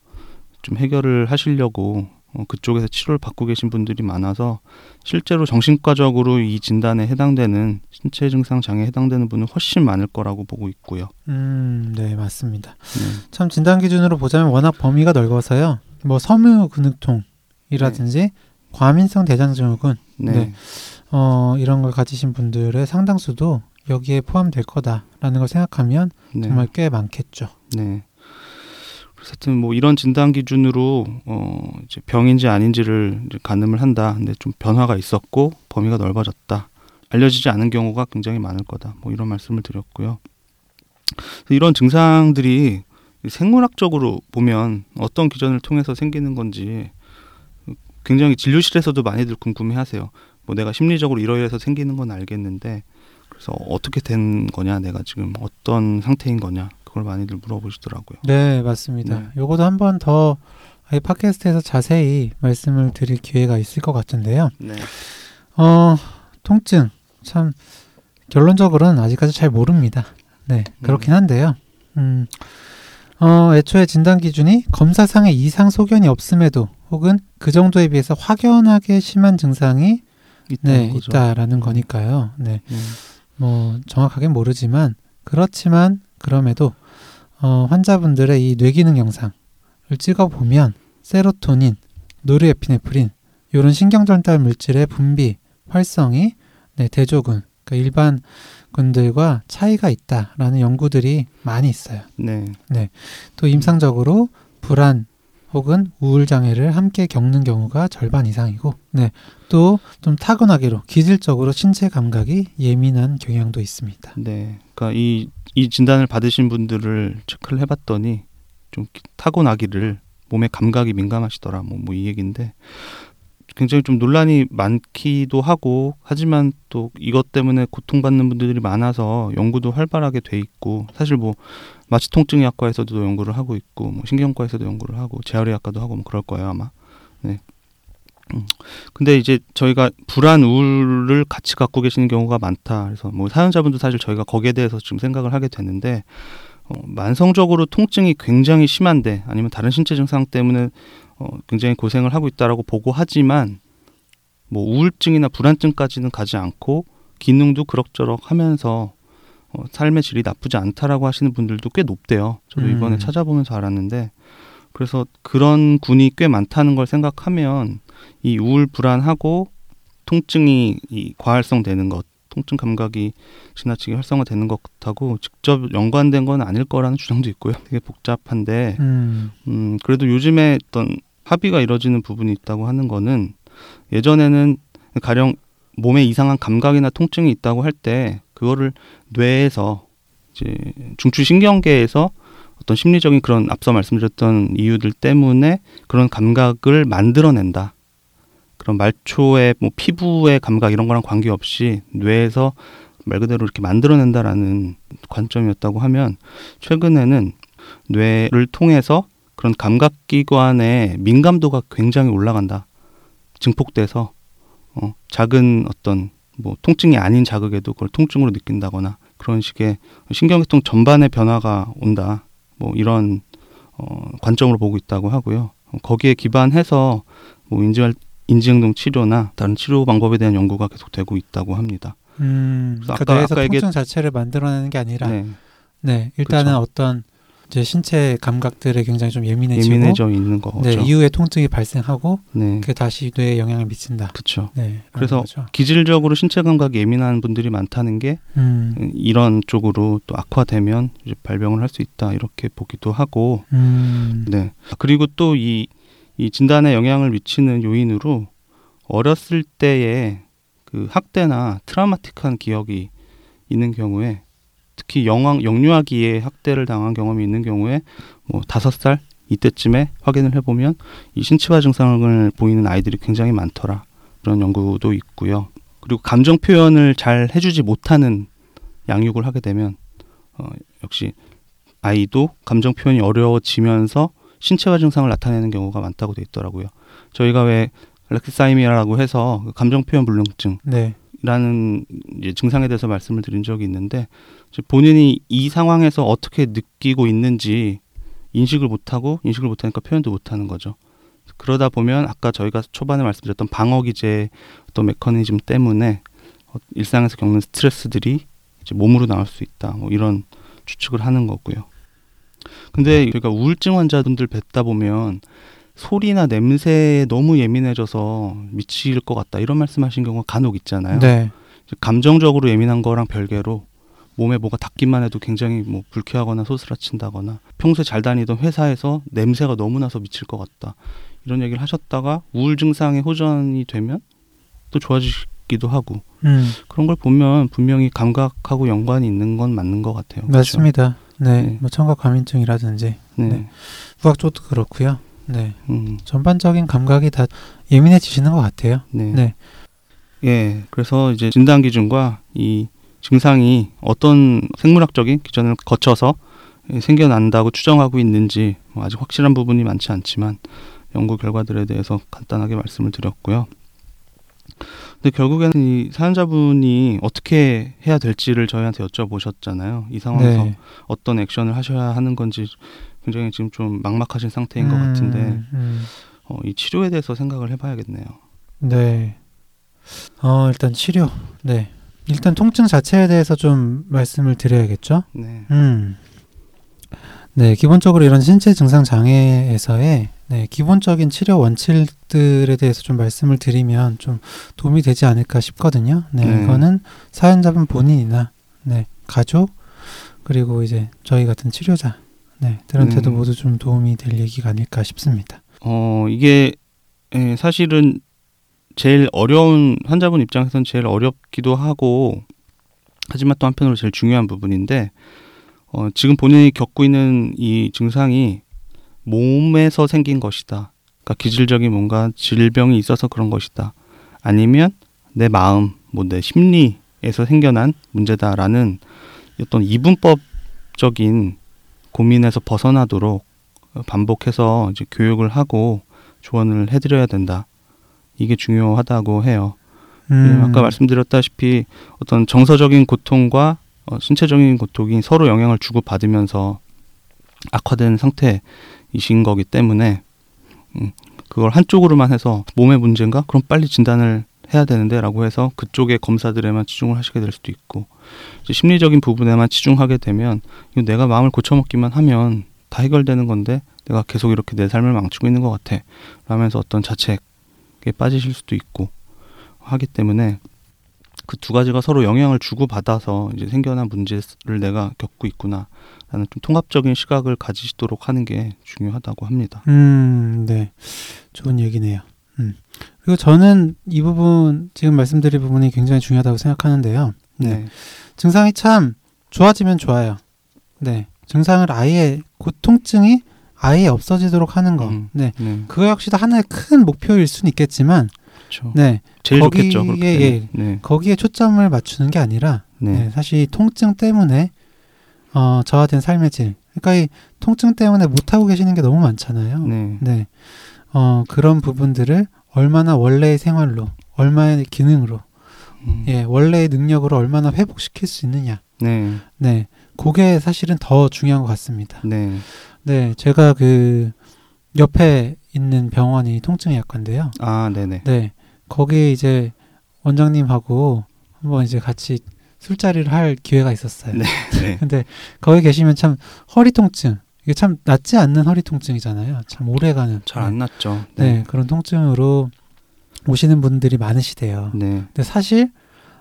좀 해결을 하시려고 어, 그쪽에서 치료를 받고 계신 분들이 많아서 실제로 정신과적으로 이 진단에 해당되는 신체 증상 장애에 해당되는 분은 훨씬 많을 거라고 보고 있고요. 음, 네, 맞습니다. 네. 참 진단 기준으로 보자면 워낙 범위가 넓어서요. 뭐 섬유 근육통이라든지 과민성 대장 증후군 네. 네. 어, 이런 걸 가지신 분들의 상당수도 여기에 포함될 거다라는 걸 생각하면 네. 정말 꽤 많겠죠. 네. 하여튼 뭐 이런 진단 기준으로 어 이제 병인지 아닌지를 이제 가늠을 한다. 근데 좀 변화가 있었고 범위가 넓어졌다. 알려지지 않은 경우가 굉장히 많을 거다. 뭐 이런 말씀을 드렸고요. 이런 증상들이 생물학적으로 보면 어떤 기전을 통해서 생기는 건지 굉장히 진료실에서도 많이들 궁금해하세요. 뭐 내가 심리적으로 이러이러해서 생기는 건 알겠는데 그래서 어떻게 된 거냐, 내가 지금 어떤 상태인 거냐, 그걸 많이들 물어보시더라고요. 네, 맞습니다. 네. 요거도 한 번더이 팟캐스트에서 자세히 말씀을 드릴 기회가 있을 것 같은데요. 네. 어, 통증 참 결론적으로는 아직까지 잘 모릅니다. 네, 그렇긴 한데요. 음, 어, 애초에 진단 기준이 검사상의 이상 소견이 없음에도 혹은 그 정도에 비해서 확연하게 심한 증상이 있다는 네, 거죠. 있다라는 거니까요. 네, 음, 뭐 정확하게 모르지만 그렇지만 그럼에도 어, 환자분들의 이 뇌기능 영상을 찍어 보면 세로토닌, 노르에피네프린 이런 신경전달 물질의 분비, 활성이 네, 대조군, 그러니까 일반 군들과 차이가 있다라는 연구들이 많이 있어요. 네. 또 임상적으로 불안 혹은 우울 장애를 함께 겪는 경우가 절반 이상이고, 네, 또 좀 타고나기로 기질적으로 신체 감각이 예민한 경향도 있습니다. 네. 그러니까 이, 이 진단을 받으신 분들을 체크를 해봤더니 좀 기- 타고나기를 몸에 감각이 민감하시더라. 뭐, 뭐 이 얘기인데 굉장히 좀 논란이 많기도 하고 하지만 또 이것 때문에 고통받는 분들이 많아서 연구도 활발하게 돼 있고 사실 뭐 마취통증의학과에서도 연구를 하고 있고 뭐 신경과에서도 연구를 하고 재활의학과도 하고 뭐 그럴 거예요 아마. 네. 음. 근데 이제 저희가 불안 우울을 같이 갖고 계시는 경우가 많다. 그래서 뭐 사연자분도 사실 저희가 거기에 대해서 지금 생각을 하게 되는데 어, 만성적으로 통증이 굉장히 심한데 아니면 다른 신체 증상 때문에 어, 굉장히 고생을 하고 있다라고 보고하지만 뭐 우울증이나 불안증까지는 가지 않고 기능도 그럭저럭 하면서 어, 삶의 질이 나쁘지 않다라고 하시는 분들도 꽤 높대요. 저도 이번에 음. 찾아보면서 알았는데 그래서 그런 군이 꽤 많다는 걸 생각하면 이 우울 불안하고 통증이 이 과활성 되는 것, 통증 감각이 지나치게 활성화되는 것하고 직접 연관된 건 아닐 거라는 주장도 있고요. 되게 복잡한데 음, 음, 그래도 요즘에 어떤 합의가 이뤄지는 부분이 있다고 하는 거는 예전에는 가령 몸에 이상한 감각이나 통증이 있다고 할 때 그거를 뇌에서 이제 중추신경계에서 어떤 심리적인 그런 앞서 말씀드렸던 이유들 때문에 그런 감각을 만들어낸다. 그런 말초의 뭐 피부의 감각 이런 거랑 관계없이 뇌에서 말 그대로 이렇게 만들어낸다라는 관점이었다고 하면 최근에는 뇌를 통해서 그런 감각 기관의 민감도가 굉장히 올라간다. 증폭돼서 어, 작은 어떤 뭐 통증이 아닌 자극에도 그걸 통증으로 느낀다거나 그런 식의 신경계통 전반의 변화가 온다. 뭐 이런 어, 관점으로 보고 있다고 하고요. 어, 거기에 기반해서 뭐 인지 인지행동 치료나 다른 치료 방법에 대한 연구가 계속되고 있다고 합니다. 음, 그래서 그 아까- 뇌에서 아까 얘기했- 통증 자체를 만들어내는 게 아니라, 네, 네, 일단은 그쵸. 어떤 이제 신체 감각들에 굉장히 좀 예민해지고, 예민해져 있는 거죠. 네, 이후에 통증이 발생하고, 네, 그게 다시 뇌에 영향을 미친다. 그렇죠. 네, 그래서 거죠. 기질적으로 신체 감각이 예민한 분들이 많다는 게 음, 이런 쪽으로 또 악화되면 발병을 할 수 있다 이렇게 보기도 하고 음, 네 그리고 또 이 이 진단에 영향을 미치는 요인으로 어렸을 때의 그 학대나 트라우마틱한 기억이 있는 경우에 특히 영왕 영유아기에 학대를 당한 경험이 있는 경우에 뭐 다섯 살 이때쯤에 확인을 해보면 이 신체화 증상을 보이는 아이들이 굉장히 많더라 그런 연구도 있고요. 그리고 감정 표현을 잘 해주지 못하는 양육을 하게 되면 어, 역시 아이도 감정 표현이 어려워지면서 신체화 증상을 나타내는 경우가 많다고 돼 있더라고요. 저희가 왜 알렉시사이미아라고 해서 그 감정 표현 불능증 네, 라는 증상에 대해서 말씀을 드린 적이 있는데 본인이 이 상황에서 어떻게 느끼고 있는지 인식을 못하고 인식을 못하니까 표현도 못하는 거죠. 그러다 보면 아까 저희가 초반에 말씀드렸던 방어 기제 어떤 메커니즘 때문에 어, 일상에서 겪는 스트레스들이 이제 몸으로 나올 수 있다. 뭐 이런 추측을 하는 거고요. 근데 저희가 우울증 환자분들 뵙다 보면 소리나 냄새에 너무 예민해져서 미칠 것 같다 이런 말씀하신 경우가 간혹 있잖아요. 네, 감정적으로 예민한 거랑 별개로 몸에 뭐가 닿기만 해도 굉장히 뭐 불쾌하거나 소스라친다거나 평소에 잘 다니던 회사에서 냄새가 너무 나서 미칠 것 같다 이런 얘기를 하셨다가 우울 증상에 호전이 되면 또 좋아지기도 하고 음, 그런 걸 보면 분명히 감각하고 연관이 있는 건 맞는 것 같아요. 그렇죠? 맞습니다. 네, 네. 뭐 청각 과민증이라든지 네. 네. 후각 쪽도 그렇고요. 네, 음, 전반적인 감각이 다 예민해지시는 것 같아요. 네. 네. 예. 그래서 이제 진단 기준과 이 증상이 어떤 생물학적인 기전을 거쳐서 예, 생겨난다고 추정하고 있는지 뭐 아직 확실한 부분이 많지 않지만 연구 결과들에 대해서 간단하게 말씀을 드렸고요. 근데 결국에는 이 사연자분이 어떻게 해야 될지를 저희한테 여쭤보셨잖아요. 이 상황에서 네. 어떤 액션을 하셔야 하는 건지 굉장히 지금 좀 막막하신 상태인 것 같은데 음, 음. 어, 이 치료에 대해서 생각을 해봐야겠네요. 네. 어, 일단 치료. 네. 일단 통증 자체에 대해서 좀 말씀을 드려야겠죠? 네, 음. 네, 기본적으로 이런 신체 증상 장애에서의 네, 기본적인 치료 원칙들에 대해서 좀 말씀을 드리면 좀 도움이 되지 않을까 싶거든요. 네, 네. 이거는 사연자분 본인이나 네, 가족 그리고 이제 저희 같은 치료자 네, 들한테도 음. 모두 좀 도움이 될 얘기가 아닐까 싶습니다. 어 이게 예, 사실은 제일 어려운 환자분 입장에서는 제일 어렵기도 하고 하지만 또 한편으로 제일 중요한 부분인데 어, 지금 본인이 겪고 있는 이 증상이 몸에서 생긴 것이다. 그러니까 기질적인 뭔가 질병이 있어서 그런 것이다. 아니면 내 마음, 뭐 내 심리에서 생겨난 문제다라는 어떤 이분법적인 고민에서 벗어나도록 반복해서 이제 교육을 하고 조언을 해드려야 된다. 이게 중요하다고 해요. 음, 예, 아까 말씀드렸다시피 어떤 정서적인 고통과 어, 신체적인 고통이 서로 영향을 주고 받으면서 악화된 상태이신 거기 때문에 음, 그걸 한쪽으로만 해서 몸의 문제인가? 그럼 빨리 진단을 해야 되는데라고 해서 그쪽의 검사들에만 치중을 하시게 될 수도 있고 심리적인 부분에만 치중하게 되면 내가 마음을 고쳐먹기만 하면 다 해결되는 건데 내가 계속 이렇게 내 삶을 망치고 있는 것 같아 라면서 어떤 자책에 빠지실 수도 있고 하기 때문에 그 두 가지가 서로 영향을 주고 받아서 이제 생겨난 문제를 내가 겪고 있구나 라는 좀 통합적인 시각을 가지시도록 하는 게 중요하다고 합니다. 음, 네. 좋은 얘기네요. 음. 그리고 저는 이 부분, 지금 말씀드린 부분이 굉장히 중요하다고 생각하는데요. 네. 증상이 참 좋아지면 좋아요. 네. 증상을 아예, 고통증이 아예 없어지도록 하는 거. 음. 네. 네, 그거 역시도 하나의 큰 목표일 수는 있겠지만, 그렇죠. 네. 제일 거기에, 좋겠죠. 예. 네, 거기에 초점을 맞추는 게 아니라, 네, 네, 사실 이 통증 때문에 어, 저하된 삶의 질. 그러니까 이 통증 때문에 못 하고 계시는 게 너무 많잖아요. 네, 네. 어, 그런 부분들을 얼마나 원래의 생활로, 얼마의 기능으로, 음. 예, 원래의 능력으로 얼마나 회복시킬 수 있느냐. 네, 네. 그게 사실은 더 중요한 것 같습니다. 네. 네. 제가 그 옆에 있는 병원이 통증의 약과인데요. 아, 네네. 네. 거기 이제 원장님하고 한번 이제 같이 술자리를 할 기회가 있었어요. 네, 네, [laughs] 근데 거기 계시면 참 허리 통증 이게 참 낫지 않는 허리 통증이잖아요. 참 오래가는 잘안 났죠. 네, 그런 통증으로 오시는 분들이 많으시대요. 네, 근데 사실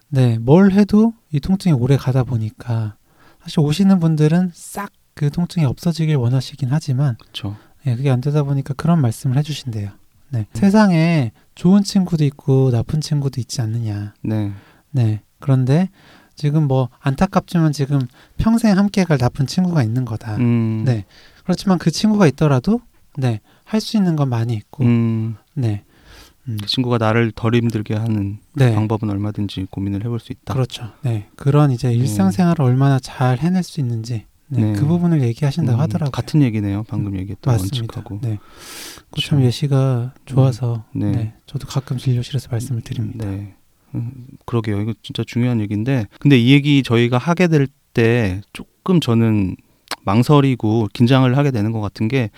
네, 뭘 해도 이 통증이 오래 가다 보니까 사실 오시는 분들은 싹 그 통증이 없어지길 원하시긴 하지만 그렇죠. 예, 그게 안 되다 보니까 그런 말씀을 해주신대요. 네, 세상에 좋은 친구도 있고 나쁜 친구도 있지 않느냐. 네, 네, 그런데 지금 뭐 안타깝지만 지금 평생 함께 갈 나쁜 친구가 있는 거다. 음, 네. 그렇지만 그 친구가 있더라도 네, 할 수 있는 건 많이 있고. 음, 네. 음, 그 친구가 나를 덜 힘들게 하는 네. 방법은 얼마든지 고민을 해볼 수 있다. 그렇죠. 네. 그런 이제 일상생활을 얼마나 잘 해낼 수 있는지 네. 네. 그 부분을 얘기하신다고 음, 하더라고요. 같은 얘기네요. 방금 얘기했던 맞습니다. 원칙하고. 네. 그참 그렇죠. 예시가 좋아서 네. 네. 저도 가끔 진료실에서 말씀을 드립니다. 네. 음, 그러게요. 이거 진짜 중요한 얘기인데, 근데 이 얘기 저희가 하게 될 때 조금 저는 망설이고 긴장을 하게 되는 것 같은 게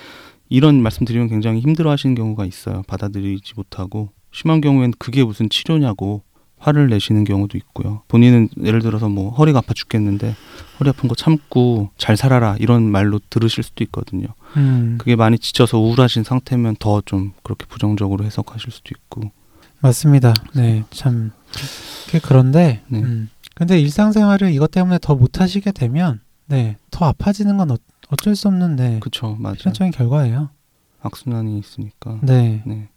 이런 말씀 드리면 굉장히 힘들어 하시는 경우가 있어요. 받아들이지 못하고 심한 경우에는 그게 무슨 치료냐고 화를 내시는 경우도 있고요. 본인은 예를 들어서 뭐 허리가 아파 죽겠는데 허리 아픈 거 참고 잘 살아라 이런 말로 들으실 수도 있거든요. 음, 그게 많이 지쳐서 우울하신 상태면 더 좀 그렇게 부정적으로 해석하실 수도 있고. 맞습니다. 네. 참 그런데 네. 음, 근데 일상생활을 이것 때문에 더 못하시게 되면 네, 더 아파지는 건 어, 어쩔 수 없는 네, 그쵸, 맞아요. 필연적인 결과예요. 악순환이 있으니까. 네. 네.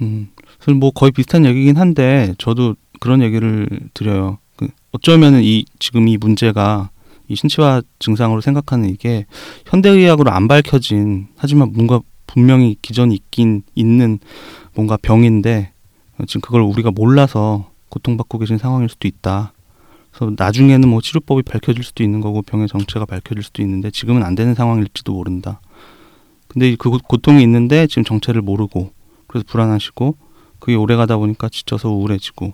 음, 사실 뭐 거의 비슷한 얘기긴 한데 저도 그런 얘기를 드려요. 그 어쩌면은 이 지금 이 문제가 이 신체화 증상으로 생각하는 이게 현대의학으로 안 밝혀진 하지만 뭔가 분명히 기존 있긴 있는 뭔가 병인데 어, 지금 그걸 우리가 몰라서 고통받고 계신 상황일 수도 있다. 그래서 나중에는 뭐 치료법이 밝혀질 수도 있는 거고 병의 정체가 밝혀질 수도 있는데 지금은 안 되는 상황일지도 모른다. 근데 그 고- 고통이 있는데 지금 정체를 모르고 그래서 불안하시고 그게 오래 가다 보니까 지쳐서 우울해지고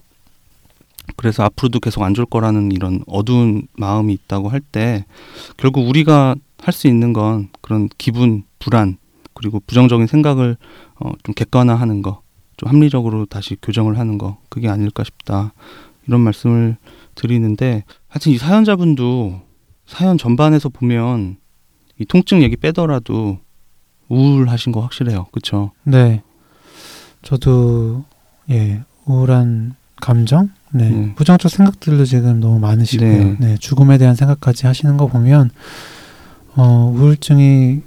그래서 앞으로도 계속 안 좋을 거라는 이런 어두운 마음이 있다고 할 때 결국 우리가 할 수 있는 건 그런 기분 불안 그리고 부정적인 생각을 어, 좀 객관화하는 거, 좀 합리적으로 다시 교정을 하는 거 그게 아닐까 싶다 이런 말씀을 드리는데 하여튼 이 사연자분도 사연 전반에서 보면 이 통증 얘기 빼더라도 우울하신 거 확실해요, 그렇죠? 네. 저도 예 우울한 감정, 네 네. 부정적 생각들도 지금 너무 많으시고요. 네. 네. 죽음에 대한 생각까지 하시는 거 보면 어 우울증이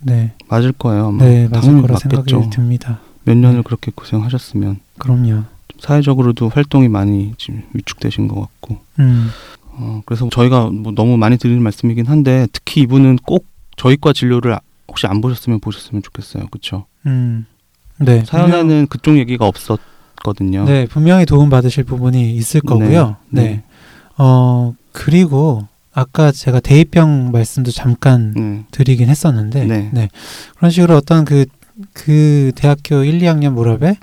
네, 맞을 거예요. 아마. 네 맞을 거라 맞겠죠. 생각이 듭니다. 몇 년을 네. 그렇게 고생하셨으면 그럼요. 좀 사회적으로도 활동이 많이 지금 위축되신 것 같고 음, 어, 그래서 저희가 뭐 너무 많이 드리는 말씀이긴 한데 특히 이분은 꼭 저희과 진료를 아- 혹시 안 보셨으면 보셨으면 좋겠어요. 그렇죠? 음, 네 사연에는 그쪽 얘기가 없었거든요. 분명, 네 분명히 도움 받으실 부분이 있을 거고요. 네. 네. 어 그리고 아까 제가 대입병 말씀도 잠깐 네. 드리긴 했었는데 네. 네. 그런 식으로 어떤 그, 그 대학교 1, 2학년 무렵에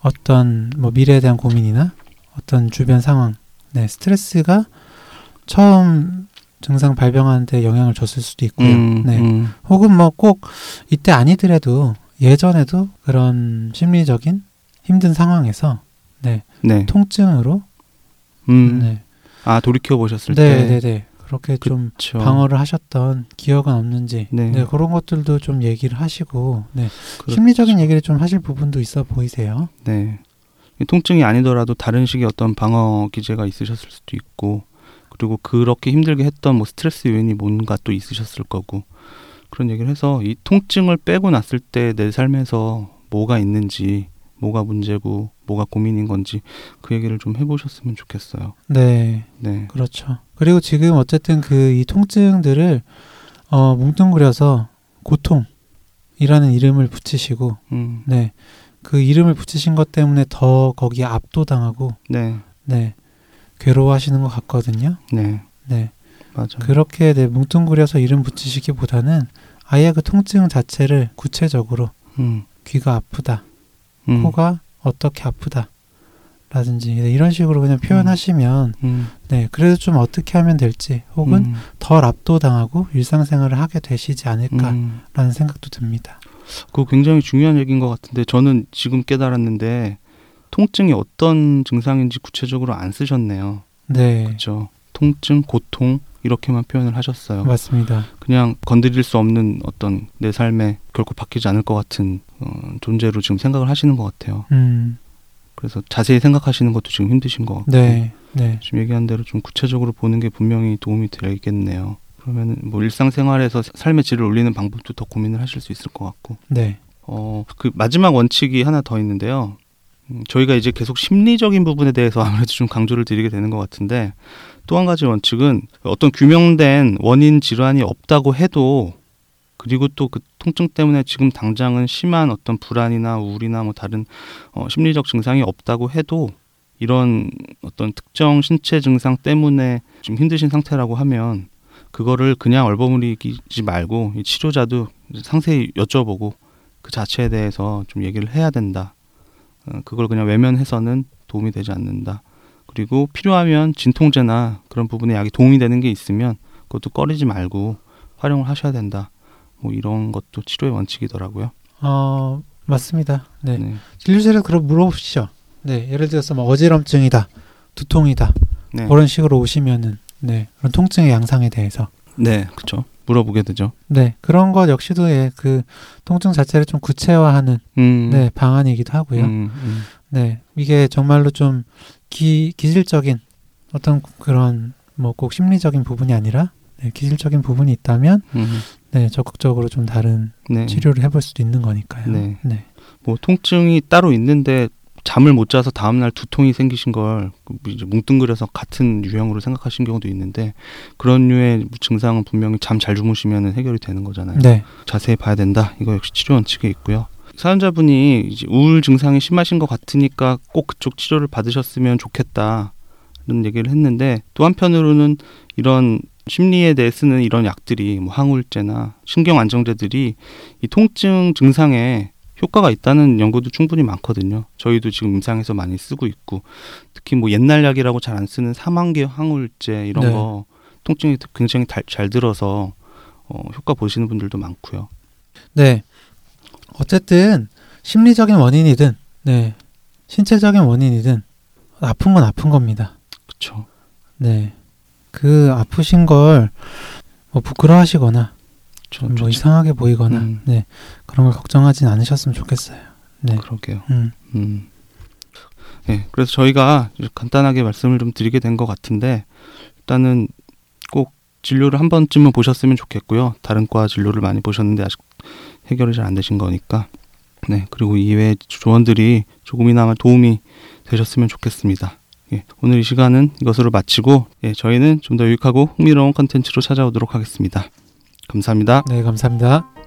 어떤 뭐 미래에 대한 고민이나 어떤 주변 상황, 네, 스트레스가 처음 증상 발병하는데 영향을 줬을 수도 있고요. 음, 네. 음, 혹은 뭐 꼭 이때 아니더라도 예전에도 그런 심리적인 힘든 상황에서 네. 통증으로 음. 네. 아 돌이켜 보셨을 네, 때. 네, 네. 그렇게 좀 그렇죠. 방어를 하셨던 기억은 없는지 네. 네. 그런 것들도 좀 얘기를 하시고 네. 그렇죠. 심리적인 얘기를 좀 하실 부분도 있어 보이세요. 네. 이 통증이 아니더라도 다른 식의 어떤 방어 기제가 있으셨을 수도 있고 그리고 그렇게 힘들게 했던 뭐 스트레스 요인이 뭔가 또 있으셨을 거고 그런 얘기를 해서 이 통증을 빼고 났을 때 내 삶에서 뭐가 있는지 뭐가 문제고 뭐가 고민인 건지 그 얘기를 좀 해보셨으면 좋겠어요. 네, 네. 그렇죠. 그리고 지금 어쨌든 그 이 통증들을 어, 뭉뚱그려서 고통이라는 이름을 붙이시고 음. 네. 그 이름을 붙이신 것 때문에 더 거기에 압도당하고 네. 네. 괴로워하시는 것 같거든요. 네. 네. 맞아요. 그렇게 네, 뭉뚱그려서 이름 붙이시기보다는 아예 그 통증 자체를 구체적으로 음. 귀가 아프다, 음. 코가 어떻게 아프다, 라든지 네, 이런 식으로 그냥 표현하시면 음. 네 그래도 좀 어떻게 하면 될지 혹은 음. 덜 압도당하고 일상생활을 하게 되시지 않을까라는 음. 생각도 듭니다. 그거 굉장히 중요한 얘기인 것 같은데 저는 지금 깨달았는데 통증이 어떤 증상인지 구체적으로 안 쓰셨네요. 네 그렇죠. 통증, 고통 이렇게만 표현을 하셨어요. 맞습니다. 그냥 건드릴 수 없는 어떤 내 삶에 결코 바뀌지 않을 것 같은 어, 존재로 지금 생각을 하시는 것 같아요. 음, 그래서 자세히 생각하시는 것도 지금 힘드신 것 같고 네, 네, 지금 얘기한 대로 좀 구체적으로 보는 게 분명히 도움이 되겠네요. 그러면 뭐 일상생활에서 삶의 질을 올리는 방법도 더 고민을 하실 수 있을 것 같고 네, 어, 그 마지막 원칙이 하나 더 있는데요. 음, 저희가 이제 계속 심리적인 부분에 대해서 아무래도 좀 강조를 드리게 되는 것 같은데 또 한 가지 원칙은 어떤 규명된 원인 질환이 없다고 해도 그리고 또 그 통증 때문에 지금 당장은 심한 어떤 불안이나 우울이나 뭐 다른 어, 심리적 증상이 없다고 해도 이런 어떤 특정 신체 증상 때문에 좀 힘드신 상태라고 하면 그거를 그냥 얼버무리지 말고 이 치료자도 상세히 여쭤보고 그 자체에 대해서 좀 얘기를 해야 된다. 어, 그걸 그냥 외면해서는 도움이 되지 않는다. 그리고 필요하면 진통제나 그런 부분에 약이 도움이 되는 게 있으면 그것도 꺼리지 말고 활용을 하셔야 된다. 뭐 이런 것도 치료의 원칙이더라고요. 어 맞습니다. 네, 네. 진료실에 그럼 물어보시죠. 네, 예를 들어서 뭐 어지럼증이다, 두통이다 네. 그런 식으로 오시면은 네 그런 통증의 양상에 대해서 네, 그렇죠. 물어보게 되죠. 네 그런 것 역시도 예, 그 통증 자체를 좀 구체화하는 음. 네 방안이기도 하고요. 음, 음. 네 이게 정말로 좀 기, 기질적인 어떤 그런 뭐 꼭 심리적인 부분이 아니라 네, 기질적인 부분이 있다면 음. 네 적극적으로 좀 다른 네. 치료를 해볼 수도 있는 거니까요. 네. 네. 뭐 통증이 따로 있는데 잠을 못 자서 다음 날 두통이 생기신 걸 이제 뭉뚱그려서 같은 유형으로 생각하신 경우도 있는데 그런 류의 증상은 분명히 잠 잘 주무시면 해결이 되는 거잖아요. 네. 자세히 봐야 된다. 이거 역시 치료 원칙에 있고요. 사연자분이 이제 우울 증상이 심하신 것 같으니까 꼭 그쪽 치료를 받으셨으면 좋겠다. 는 얘기를 했는데 또 한편으로는 이런 심리에 대해 쓰는 이런 약들이 뭐 항우울제나 신경 안정제들이 이 통증 증상에 효과가 있다는 연구도 충분히 많거든요. 저희도 지금 임상에서 많이 쓰고 있고 특히 뭐 옛날 약이라고 잘 안 쓰는 사망계 항우울제 이런 네. 거 통증이 굉장히 달- 잘 들어서 어, 효과 보시는 분들도 많고요. 네. 어쨌든 심리적인 원인이든 네. 신체적인 원인이든 아픈 건 아픈 겁니다. 그렇죠. 네. 그 아프신 걸 뭐 부끄러워하시거나 저, 뭐 이상하게 보이거나 음. 네. 그런 걸 걱정하진 않으셨으면 좋겠어요. 네. 그러게요. 음. 음. 네, 그래서 저희가 간단하게 말씀을 좀 드리게 된 것 같은데 일단은 꼭 진료를 한 번쯤은 보셨으면 좋겠고요. 다른 과 진료를 많이 보셨는데 아직 해결이 잘 안 되신 거니까. 네, 그리고 이외 조언들이 조금이나마 도움이 되셨으면 좋겠습니다. 예, 오늘 이 시간은 이것으로 마치고 예, 저희는 좀 더 유익하고 흥미로운 컨텐츠로 찾아오도록 하겠습니다. 감사합니다. 네, 감사합니다.